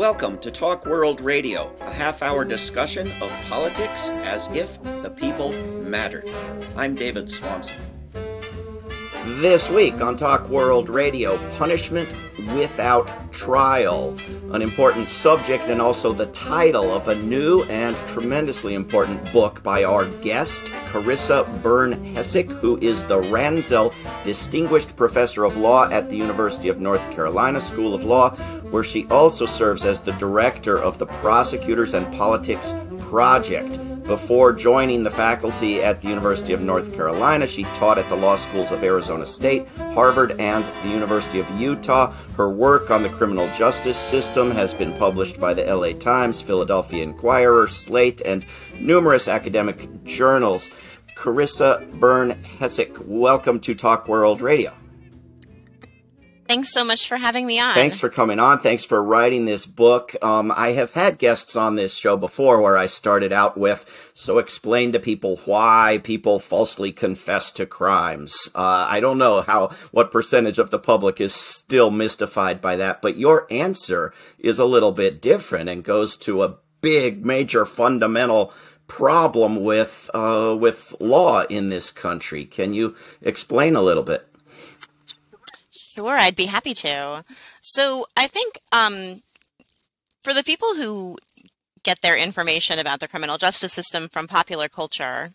Welcome to Talk World Radio, a half hour discussion of politics as if the people mattered. I'm David Swanson. This week on Talk World Radio, punishment without trial. An important subject and also the title of a new and tremendously important book by our guest, Carissa Byrne Hessick, who is the Ransdell Distinguished Professor of Law at the University of North Carolina School of Law, where she also serves as the director of the Prosecutors and Politics Project. Before joining the faculty at the University of North Carolina, she taught at the law schools of Arizona State, Harvard, and the University of Utah. Her work on the criminal justice system has been published by the LA Times, Philadelphia Inquirer, Slate, and numerous academic journals. Carissa Byrne Hessick, welcome to Talk World Radio. Thanks so much for having me on. Thanks for coming on. Thanks for writing this book. Um, I have had guests on this show before where I started out with, so explain to people why people falsely confess to crimes. Uh, I don't know how, what percentage of the public is still mystified by that, but your answer is a little bit different and goes to a big, major, fundamental problem with, uh, with law in this country. Can you explain a little bit? Sure, I'd be happy to. So I think um, for the people who get their information about the criminal justice system from popular culture,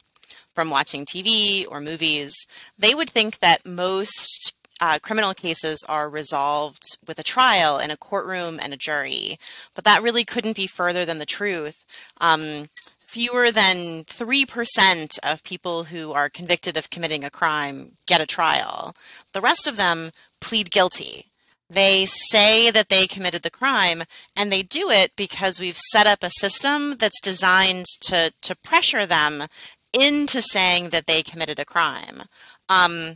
from watching TV or movies, they would think that most uh, criminal cases are resolved with a trial in a courtroom and a jury. But that really couldn't be further than the truth. Um, fewer than 3% of people who are convicted of committing a crime get a trial. The rest of them plead guilty. They say that they committed the crime, and they do it because we've set up a system that's designed to, to pressure them into saying that they committed a crime. Um,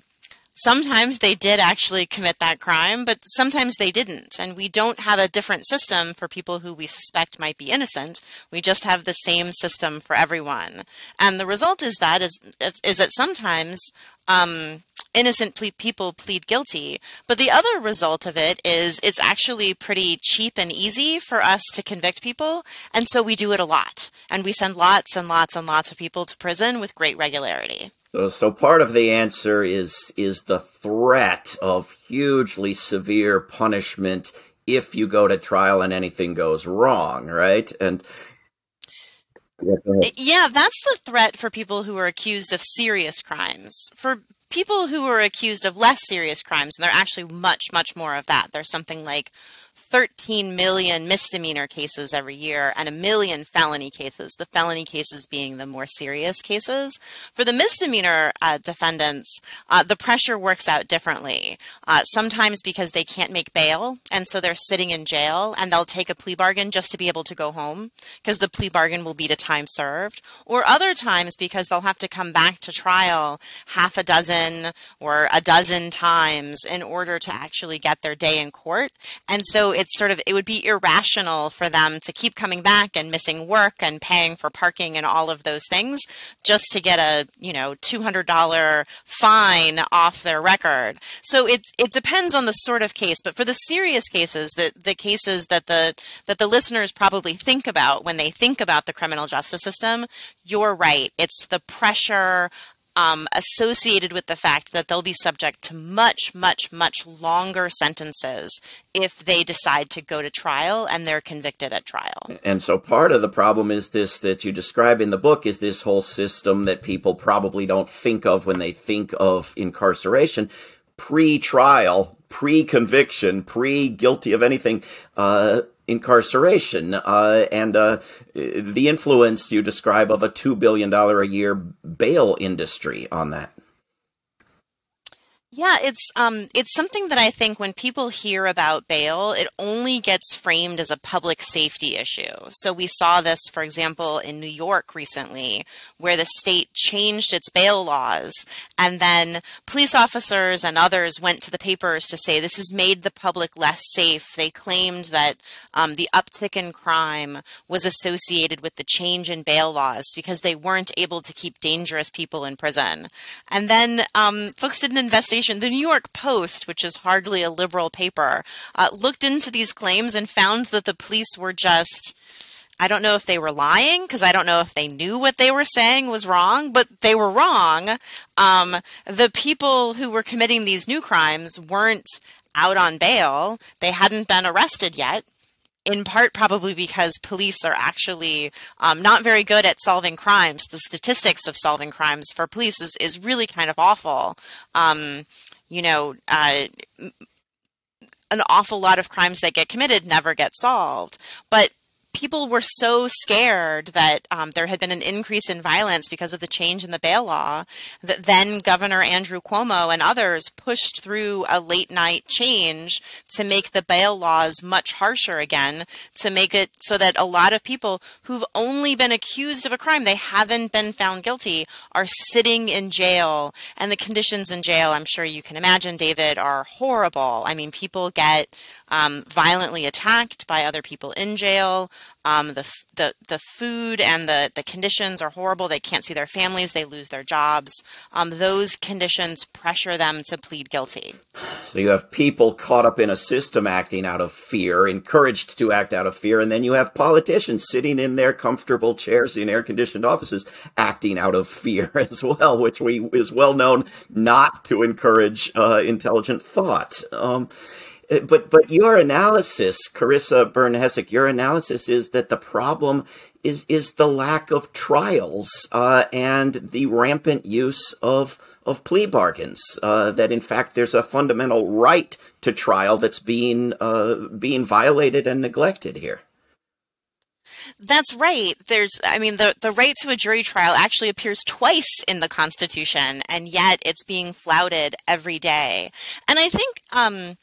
sometimes they did actually commit that crime, but sometimes they didn't. And we don't have a different system for people who we suspect might be innocent. We just have the same system for everyone. And the result is that is is that sometimes um, innocent ple- people plead guilty. But the other result of it is it's actually pretty cheap and easy for us to convict people. And so we do it a lot. And we send lots and lots and lots of people to prison with great regularity. So, so part of the answer is is the threat of hugely severe punishment if you go to trial and anything goes wrong, right? And yeah, that's the threat for people who are accused of serious crimes. For people who are accused of less serious crimes, and there are actually much, much more of that. There's something like 13 million misdemeanor cases every year and a million felony cases, the felony cases being the more serious cases. For the misdemeanor uh, defendants, uh, the pressure works out differently. Uh, sometimes because they can't make bail, and so they're sitting in jail and they'll take a plea bargain just to be able to go home because the plea bargain will be to time served. Or other times because they'll have to come back to trial half a dozen or a dozen times in order to actually get their day in court. And so it's sort of it would be irrational for them to keep coming back and missing work and paying for parking and all of those things just to get a you know $200 fine off their record. So it it depends on the sort of case but for the serious cases the the cases that the that the listeners probably think about when they think about the criminal justice system you're right. It's the pressure um, associated with the fact that they'll be subject to much, much, much longer sentences if they decide to go to trial and they're convicted at trial. And so part of the problem is this that you describe in the book is this whole system that people probably don't think of when they think of incarceration. Pre trial, pre conviction, pre guilty of anything, uh, incarceration uh, and uh, the influence you describe of a $2 billion a year bail industry on that. Yeah, it's um it's something that I think when people hear about bail, it only gets framed as a public safety issue. So we saw this, for example, in New York recently, where the state changed its bail laws, and then police officers and others went to the papers to say this has made the public less safe. They claimed that um, the uptick in crime was associated with the change in bail laws because they weren't able to keep dangerous people in prison. And then um, folks did an investigation investigation. The New York Post, which is hardly a liberal paper, uh, looked into these claims and found that the police were just. I don't know if they were lying because I don't know if they knew what they were saying was wrong, but they were wrong. Um, the people who were committing these new crimes weren't out on bail. They hadn't been arrested yet in part probably because police are actually um, not very good at solving crimes. The statistics of solving crimes for police is, is really kind of awful. Um, you know, uh, an awful lot of crimes that get committed never get solved. But people were so scared that um, there had been an increase in violence because of the change in the bail law that then Governor Andrew Cuomo and others pushed through a late night change to make the bail laws much harsher again, to make it so that a lot of people who've only been accused of a crime, they haven't been found guilty, are sitting in jail. And the conditions in jail, I'm sure you can imagine, David, are horrible. I mean, people get um, violently attacked by other people in jail. Um, the, the, the food and the, the conditions are horrible. They can't see their families. They lose their jobs. Um, those conditions pressure them to plead guilty. So you have people caught up in a system acting out of fear, encouraged to act out of fear, and then you have politicians sitting in their comfortable chairs in air conditioned offices acting out of fear as well, which we is well known not to encourage uh, intelligent thought. Um, but but your analysis, Carissa Byrne Hessick, your analysis is that the problem is is the lack of trials uh, and the rampant use of of plea bargains. Uh, that in fact there's a fundamental right to trial that's being uh, being violated and neglected here. That's right. There's, I mean, the, the right to a jury trial actually appears twice in the Constitution, and yet it's being flouted every day. And I think, um,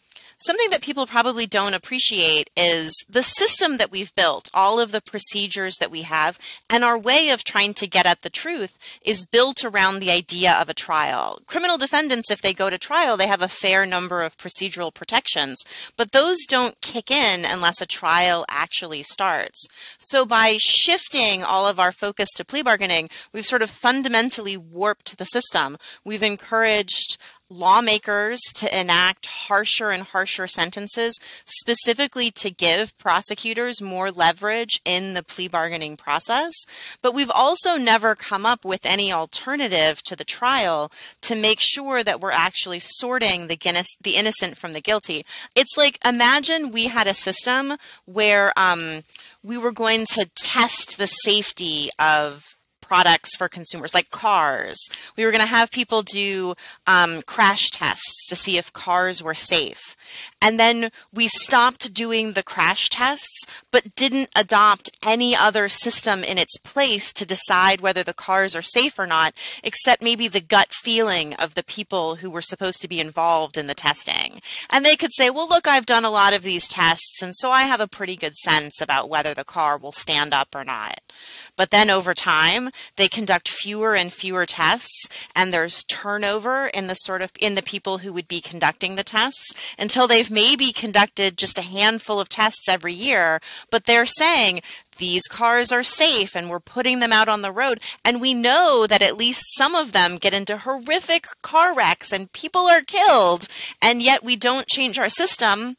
Something that people probably don't appreciate is the system that we've built, all of the procedures that we have, and our way of trying to get at the truth is built around the idea of a trial. Criminal defendants, if they go to trial, they have a fair number of procedural protections, but those don't kick in unless a trial actually starts. So by shifting all of our focus to plea bargaining, we've sort of fundamentally warped the system. We've encouraged lawmakers to enact harsher and harsher sentences, specifically to give prosecutors more leverage in the plea bargaining process. But we've also never come up with any alternative to the trial to make sure that we're actually sorting the, Guinness, the innocent from the guilty. It's like imagine we had a system where um, we were going to test the safety of products for consumers, like cars. We were going to have people do um, crash tests to see if cars were safe. And then we stopped doing the crash tests, but didn't adopt any other system in its place to decide whether the cars are safe or not, except maybe the gut feeling of the people who were supposed to be involved in the testing. And they could say, well, look, I've done a lot of these tests, and so I have a pretty good sense about whether the car will stand up or not. But then over time, they conduct fewer and fewer tests, and there's turnover in the sort of in the people who would be conducting the tests until they've maybe conducted just a handful of tests every year. But they're saying these cars are safe and we're putting them out on the road. And we know that at least some of them get into horrific car wrecks and people are killed. And yet we don't change our system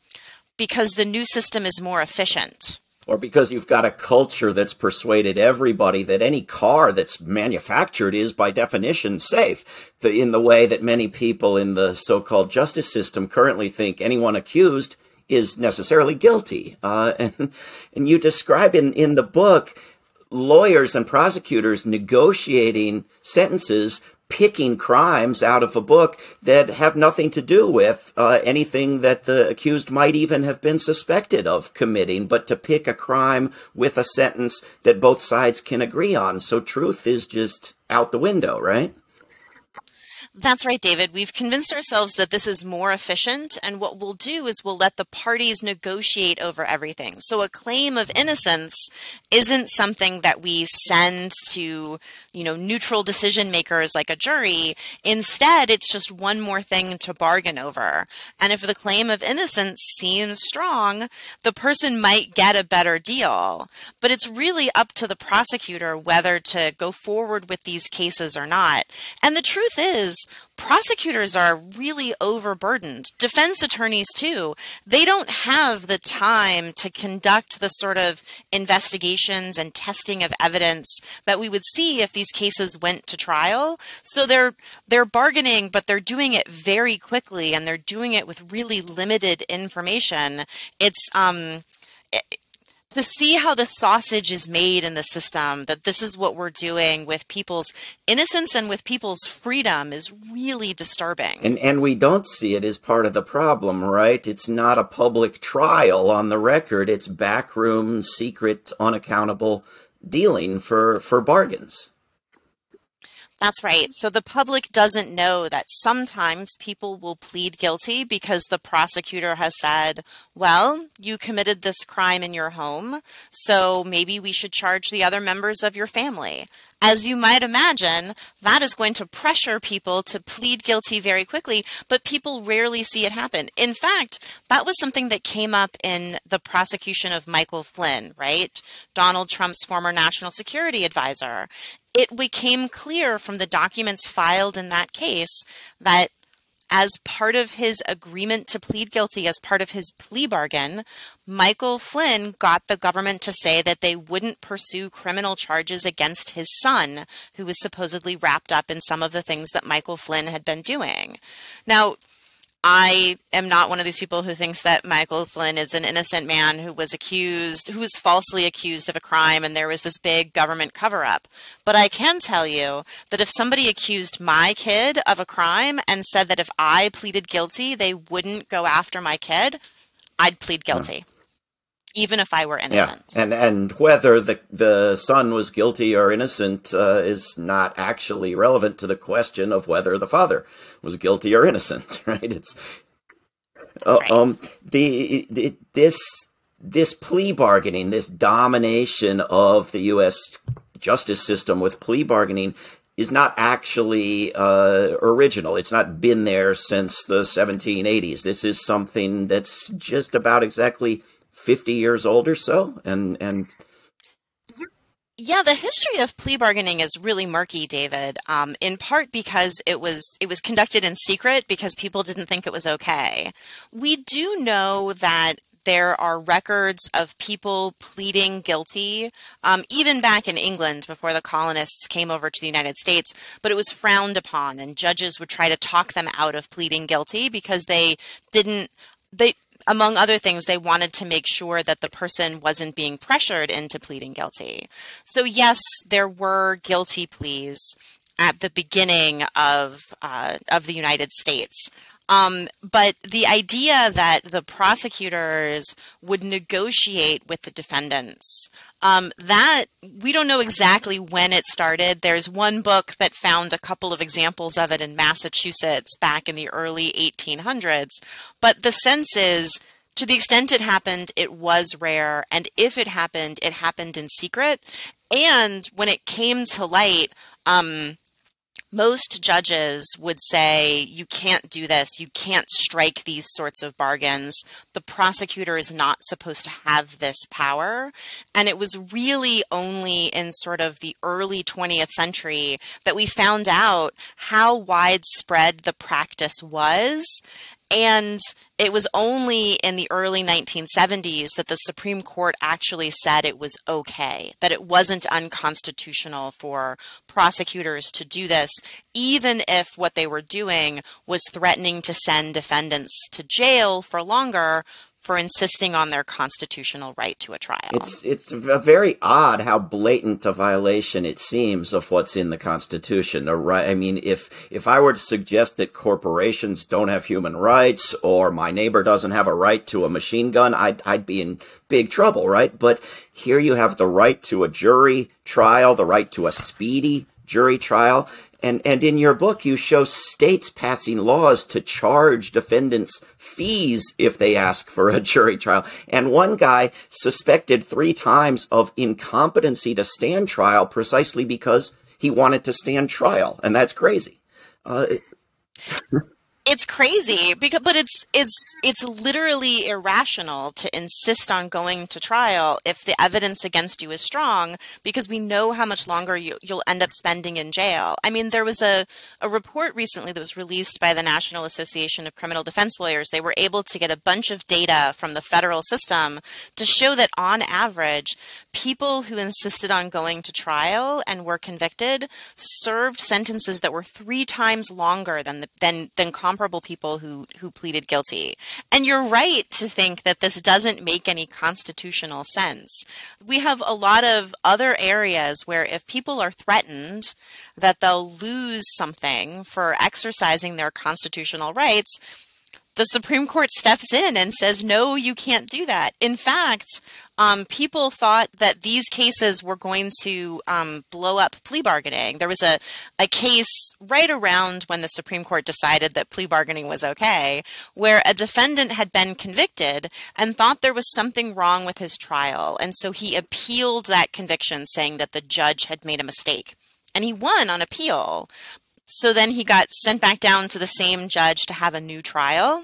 because the new system is more efficient or because you've got a culture that's persuaded everybody that any car that's manufactured is by definition safe in the way that many people in the so-called justice system currently think anyone accused is necessarily guilty. Uh, and, and you describe in, in the book lawyers and prosecutors negotiating sentences picking crimes out of a book that have nothing to do with uh, anything that the accused might even have been suspected of committing, but to pick a crime with a sentence that both sides can agree on. So truth is just out the window, right? That's right, David. We've convinced ourselves that this is more efficient, and what we'll do is we'll let the parties negotiate over everything. So a claim of innocence isn't something that we send to, you know, neutral decision makers like a jury. Instead, it's just one more thing to bargain over. And if the claim of innocence seems strong, the person might get a better deal. But it's really up to the prosecutor whether to go forward with these cases or not. And the truth is, prosecutors are really overburdened. Defense attorneys, too. They don't have the time to conduct the sort of investigations and testing of evidence that we would see if these cases went to trial. So they're they're bargaining, but they're doing it very quickly and they're doing it with really limited information. It's um to see how the sausage is made in the system, that this is what we're doing with people's innocence and with people's freedom is really disturbing. And and we don't see it as part of the problem, right? It's not a public trial on the record. It's backroom, secret, unaccountable dealing for for bargains. That's right. So the public doesn't know that sometimes people will plead guilty because the prosecutor has said, well, you committed this crime in your home, so maybe we should charge the other members of your family. As you might imagine, that is going to pressure people to plead guilty very quickly, but people rarely see it happen. In fact, that was something that came up in the prosecution of Michael Flynn, right? Donald Trump's former national security advisor it became clear from the documents filed in that case that as part of his agreement to plead guilty, as part of his plea bargain, Michael Flynn got the government to say that they wouldn't pursue criminal charges against his son, who was supposedly wrapped up in some of the things that Michael Flynn had been doing. Now, I am not one of these people who thinks that Michael Flynn is an innocent man who was accused, who was falsely accused of a crime, and there was this big government cover up. But I can tell you that if somebody accused my kid of a crime and said that if I pleaded guilty, they wouldn't go after my kid, I'd plead guilty even if I were innocent. Yeah. And and whether the the son was guilty or innocent uh, is not actually relevant to the question of whether the father was guilty or innocent, right? It's uh, right. um the, the this this plea bargaining, this domination of the U.S. justice system with plea bargaining is not actually uh, original. It's not been there since the 1780s. This is something that's just about exactly 50 years old or so and and yeah, the history of plea bargaining is really murky, David. Um, in part because it was it was conducted in secret because people didn't think it was okay. We do know that there are records of people pleading guilty, um, even back in England before the colonists came over to the United States, but it was frowned upon, and judges would try to talk them out of pleading guilty because they didn't they among other things, they wanted to make sure that the person wasn't being pressured into pleading guilty. So, yes, there were guilty pleas at the beginning of uh, of the United States. Um, but the idea that the prosecutors would negotiate with the defendants, um, that we don't know exactly when it started. There's one book that found a couple of examples of it in Massachusetts back in the early 1800s. But the sense is, to the extent it happened, it was rare. And if it happened, it happened in secret. And when it came to light, um, most judges would say you can't do this. You can't strike these sorts of bargains. The prosecutor is not supposed to have this power. And it was really only in sort of the early 20th century that we found out how widespread the practice was and it was only in the early 1970s that the Supreme Court actually said it was okay, that it wasn't unconstitutional for prosecutors to do this, even if what they were doing was threatening to send defendants to jail for longer for insisting on their constitutional right to a trial. It's it's very odd how blatant a violation it seems of what's in the Constitution. Right? I mean, if if I were to suggest that corporations don't have human rights or my neighbor doesn't have a right to a machine gun, I'd I'd be in big trouble, right? But here you have the right to a jury trial, the right to a speedy jury trial. And, and in your book, you show states passing laws to charge defendants fees if they ask for a jury trial. And one guy suspected three times of incompetency to stand trial precisely because he wanted to stand trial. And that's crazy. Uh, it's crazy because but it's it's it's literally irrational to insist on going to trial if the evidence against you is strong because we know how much longer you, you'll end up spending in jail. I mean there was a, a report recently that was released by the national association of criminal defense lawyers. They were able to get a bunch of data from the federal system to show that on average people who insisted on going to trial and were convicted served sentences that were three times longer than the, than than comparable people who who pleaded guilty. And you're right to think that this doesn't make any constitutional sense. We have a lot of other areas where if people are threatened that they'll lose something for exercising their constitutional rights, the Supreme Court steps in and says, no, you can't do that. In fact, um, people thought that these cases were going to um, blow up plea bargaining. There was a, a case right around when the Supreme Court decided that plea bargaining was okay, where a defendant had been convicted and thought there was something wrong with his trial. And so he appealed that conviction, saying that the judge had made a mistake. And he won on appeal. So then he got sent back down to the same judge to have a new trial.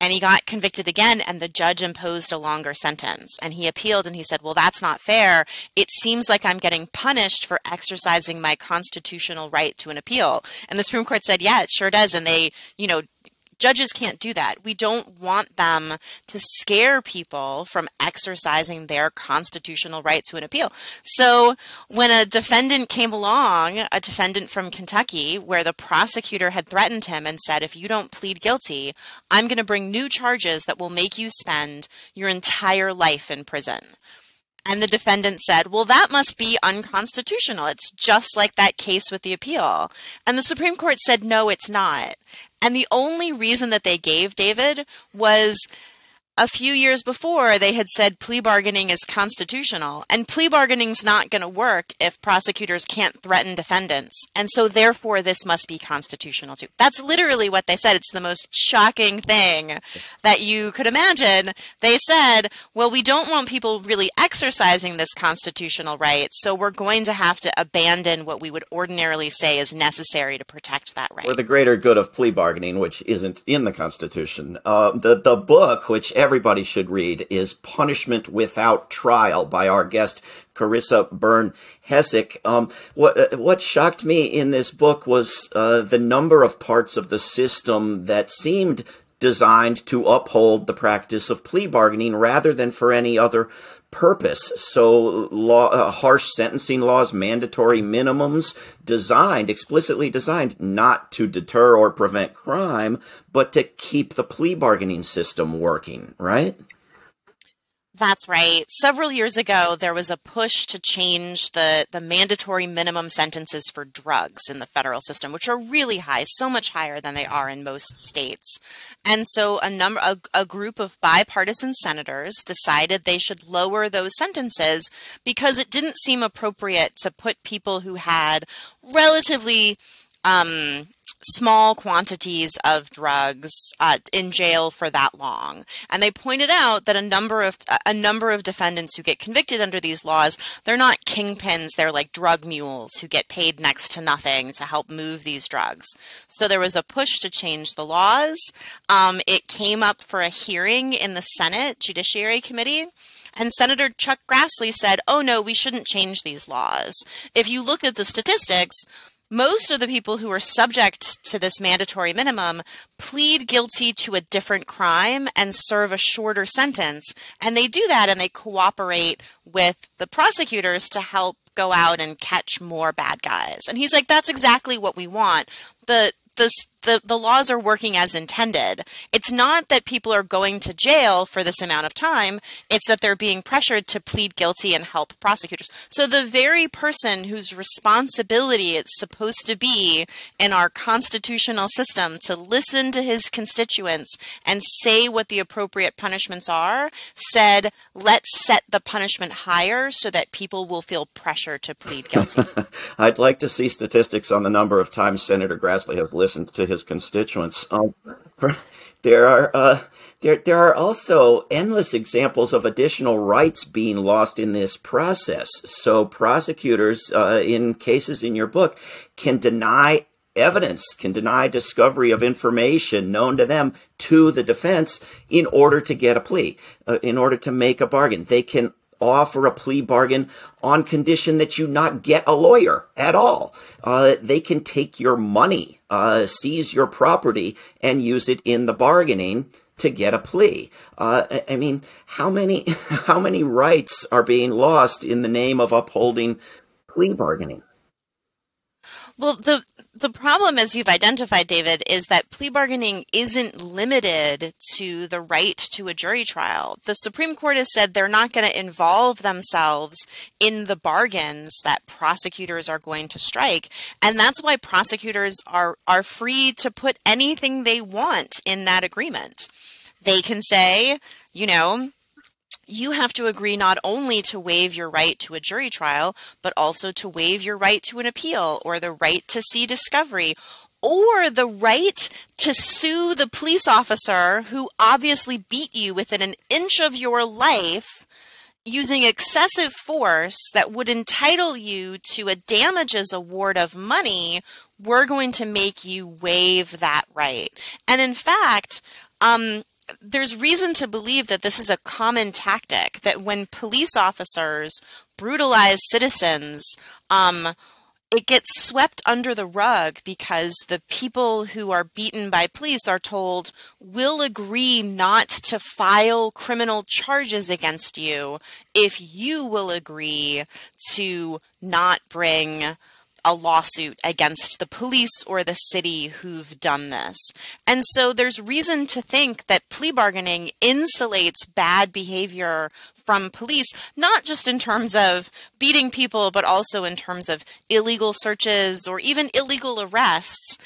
And he got convicted again, and the judge imposed a longer sentence. And he appealed and he said, Well, that's not fair. It seems like I'm getting punished for exercising my constitutional right to an appeal. And the Supreme Court said, Yeah, it sure does. And they, you know, judges can't do that. We don't want them to scare people from exercising their constitutional right to an appeal. So when a defendant came along, a defendant from Kentucky, where the prosecutor had threatened him and said, if you don't plead guilty, I'm going to bring new charges that will make you spend your entire life in prison. And the defendant said, well, that must be unconstitutional. It's just like that case with the appeal. And the Supreme Court said, no, it's not. And the only reason that they gave David was a few years before they had said plea bargaining is constitutional and plea bargaining's not going to work if prosecutors can't threaten defendants and so therefore this must be constitutional too. That's literally what they said. It's the most shocking thing that you could imagine. They said well we don't want people really exercising this constitutional right so we're going to have to abandon what we would ordinarily say is necessary to protect that right. For the greater good of plea bargaining which isn't in the constitution uh, the, the book which everybody should read is Punishment Without Trial by our guest Carissa Byrne Hessick. Um, what uh, what shocked me in this book was uh, the number of parts of the system that seemed designed to uphold the practice of plea bargaining rather than for any other purpose. So, law, uh, harsh sentencing laws, mandatory minimums, designed, explicitly designed not to deter or prevent crime, but to keep the plea bargaining system working, right? That's right. Several years ago, there was a push to change the, the mandatory minimum sentences for drugs in the federal system, which are really high, so much higher than they are in most states. And so a number, a, a group of bipartisan senators decided they should lower those sentences because it didn't seem appropriate to put people who had relatively um, small quantities of drugs uh, in jail for that long. And they pointed out that a number of a number of defendants who get convicted under these laws, they're not kingpins, they're like drug mules who get paid next to nothing to help move these drugs. So there was a push to change the laws. Um, it came up for a hearing in the Senate Judiciary Committee. And Senator Chuck Grassley said, oh no, we shouldn't change these laws. If you look at the statistics, most of the people who are subject to this mandatory minimum plead guilty to a different crime and serve a shorter sentence. And they do that and they cooperate with the prosecutors to help go out and catch more bad guys. And he's like, that's exactly what we want. The the, the, the laws are working as intended. It's not that people are going to jail for this amount of time, it's that they're being pressured to plead guilty and help prosecutors. So the very person whose responsibility it's supposed to be in our constitutional system to listen to his constituents and say what the appropriate punishments are said, let's set the punishment higher so that people will feel pressure to plead guilty. I'd like to see statistics on the number of times Senator Grassley has listened to his constituents. Um, there are uh, there there are also endless examples of additional rights being lost in this process. So prosecutors, uh, in cases in your book, can deny evidence, can deny discovery of information known to them to the defense in order to get a plea, uh, in order to make a bargain. They can offer a plea bargain on condition that you not get a lawyer at all. Uh, they can take your money, uh, seize your property, and use it in the bargaining to get a plea. Uh, I mean, how many how many rights are being lost in the name of upholding plea bargaining? Well, the the problem, as you've identified, David, is that plea bargaining isn't limited to the right to a jury trial. The Supreme Court has said they're not going to involve themselves in the bargains that prosecutors are going to strike, and that's why prosecutors are are free to put anything they want in that agreement. They can say, you know, you have to agree not only to waive your right to a jury trial, but also to waive your right to an appeal or the right to see discovery or the right to sue the police officer who obviously beat you within an inch of your life using excessive force that would entitle you to a damages award of money, we're going to make you waive that right. And in fact, um, there's reason to believe that this is a common tactic that when police officers brutalize citizens, um, it gets swept under the rug because the people who are beaten by police are told will agree not to file criminal charges against you if you will agree to not bring a lawsuit against the police or the city who've done this. And so there's reason to think that plea bargaining insulates bad behavior from police, not just in terms of beating people, but also in terms of illegal searches or even illegal arrests.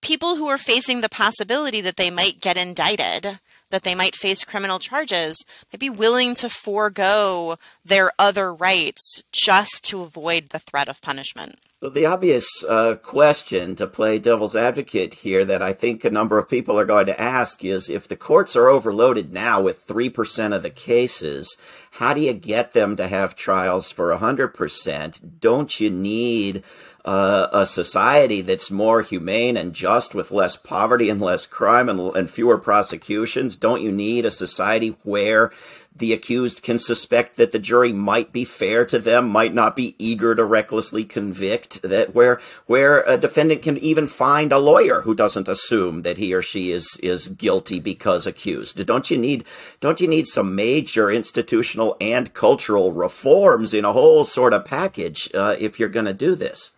People who are facing the possibility that they might get indicted that they might face criminal charges might be willing to forego their other rights just to avoid the threat of punishment. So the obvious uh, question to play devil's advocate here that I think a number of people are going to ask is if the courts are overloaded now with 3% of the cases, how do you get them to have trials for 100%? Don't you need uh, a society that's more humane and just with less poverty and less crime and, and fewer prosecutions? Don't you need a society where the accused can suspect that the jury might be fair to them, might not be eager to recklessly convict, that where where a defendant can even find a lawyer who doesn't assume that he or she is is guilty because accused. Don't you need don't you need some major institutional and cultural reforms in a whole sort of package uh, if you're going to do this?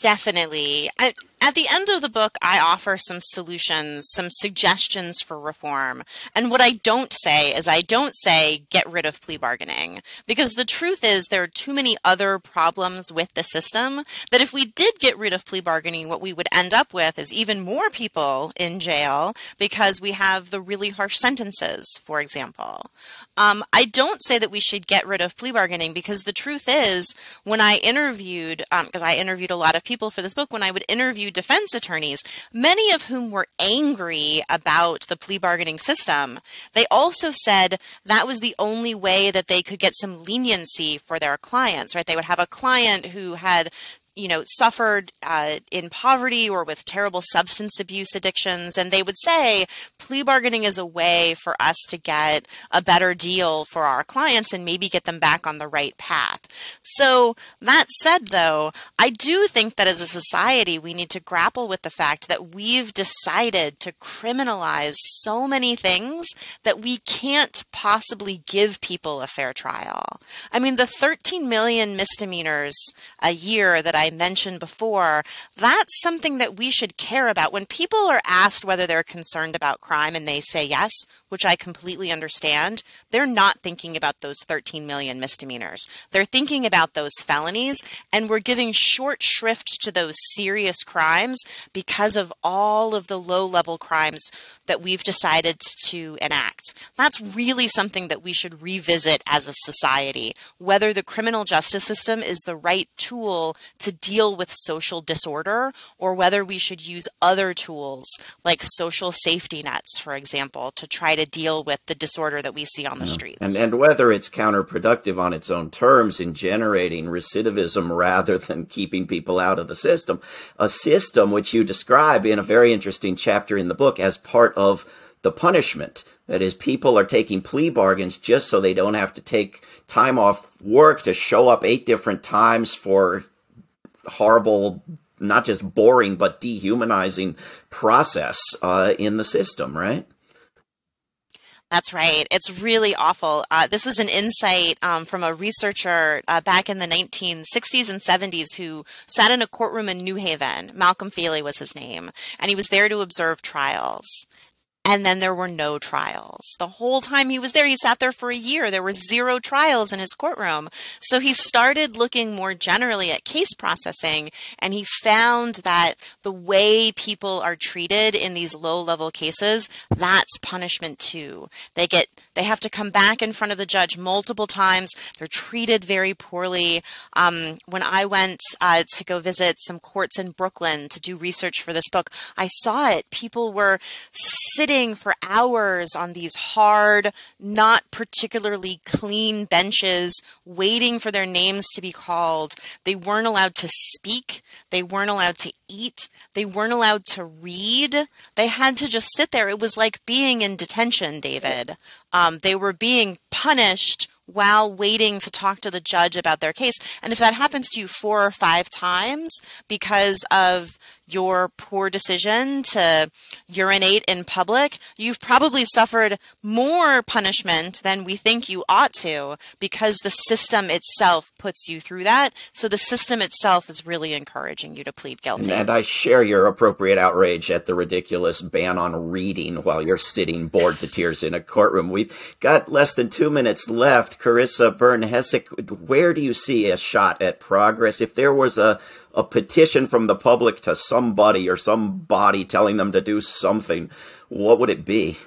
Definitely. I, at the end of the book, I offer some solutions, some suggestions for reform. And what I don't say is I don't say get rid of plea bargaining because the truth is there are too many other problems with the system that if we did get rid of plea bargaining, what we would end up with is even more people in jail because we have the really harsh sentences, for example. Um, I don't say that we should get rid of plea bargaining because the truth is when I interviewed, because um, I interviewed a lot of people for this book, when I would interview defense attorneys, many of whom were angry about the plea bargaining system. They also said that was the only way that they could get some leniency for their clients, right? They would have a client who had you know, suffered uh, in poverty or with terrible substance abuse addictions. And they would say plea bargaining is a way for us to get a better deal for our clients and maybe get them back on the right path. So, that said, though, I do think that as a society, we need to grapple with the fact that we've decided to criminalize so many things that we can't possibly give people a fair trial. I mean, the 13 million misdemeanors a year that I I mentioned before, that's something that we should care about. When people are asked whether they're concerned about crime and they say yes, which I completely understand, they're not thinking about those 13 million misdemeanors. They're thinking about those felonies, and we're giving short shrift to those serious crimes because of all of the low level crimes that we've decided to enact. That's really something that we should revisit as a society, whether the criminal justice system is the right tool to deal with social disorder or whether we should use other tools like social safety nets, for example, to try to to deal with the disorder that we see on the streets. And, and whether it's counterproductive on its own terms in generating recidivism rather than keeping people out of the system, a system which you describe in a very interesting chapter in the book as part of the punishment. That is, people are taking plea bargains just so they don't have to take time off work to show up eight different times for horrible not just boring but dehumanizing process uh, in the system, right? That's right. It's really awful. Uh, this was an insight um, from a researcher uh, back in the 1960s and 70s who sat in a courtroom in New Haven. Malcolm Feeley was his name, and he was there to observe trials. And then there were no trials. The whole time he was there, he sat there for a year. There were zero trials in his courtroom. So he started looking more generally at case processing and he found that the way people are treated in these low level cases, that's punishment too. They get, they have to come back in front of the judge multiple times. They're treated very poorly. Um, when I went uh, to go visit some courts in Brooklyn to do research for this book, I saw it. People were sitting sitting for hours on these hard, not particularly clean benches, waiting for their names to be called. They weren't allowed to speak. They weren't allowed to eat. They weren't allowed to read. They had to just sit there. It was like being in detention, David. Um, they were being punished while waiting to talk to the judge about their case. And if that happens to you four or five times because of your poor decision to urinate in public, you've probably suffered more punishment than we think you ought to because the system itself puts you through that. So the system itself is really encouraging you to plead guilty. And I share your appropriate outrage at the ridiculous ban on reading while you're sitting bored to tears in a courtroom. We've got less than two minutes left. Carissa Byrne Hessick, where do you see a shot at progress? If there was a a petition from the public to somebody or somebody telling them to do something, what would it be?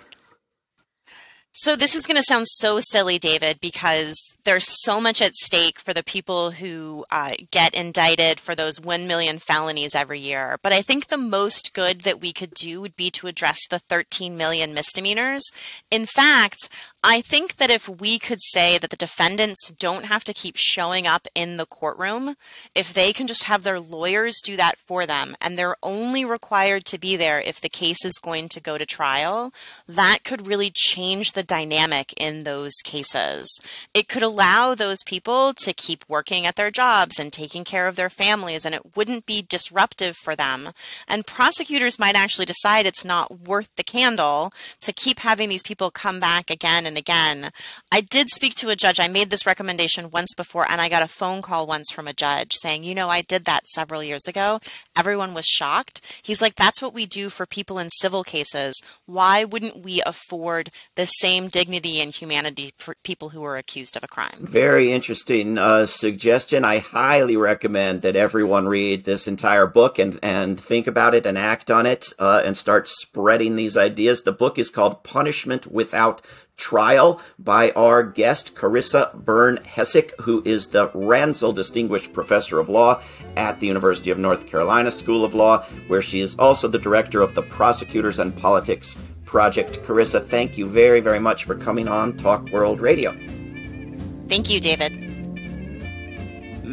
So this is going to sound so silly, David, because there's so much at stake for the people who uh, get indicted for those 1 million felonies every year. But I think the most good that we could do would be to address the 13 million misdemeanors. In fact, I think that if we could say that the defendants don't have to keep showing up in the courtroom, if they can just have their lawyers do that for them, and they're only required to be there if the case is going to go to trial, that could really change the dynamic in those cases. It could allow those people to keep working at their jobs and taking care of their families, and it wouldn't be disruptive for them. And prosecutors might actually decide it's not worth the candle to keep having these people come back again and again. I did speak to a judge. I made this recommendation once before, and I got a phone call once from a judge saying, you know, I did that several years ago. Everyone was shocked. He's like, that's what we do for people in civil cases. Why wouldn't we afford the same dignity and humanity for people who are accused of a crime? Very interesting uh, suggestion. I highly recommend that everyone read this entire book and, and think about it and act on it uh, and start spreading these ideas. The book is called Punishment Without trial by our guest, Carissa Byrne Hessick, who is the Ransdell Distinguished Professor of Law at the University of North Carolina School of Law, where she is also the director of the Prosecutors and Politics Project. Carissa, thank you very, very much for coming on Talk World Radio. Thank you, David.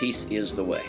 Peace is the way.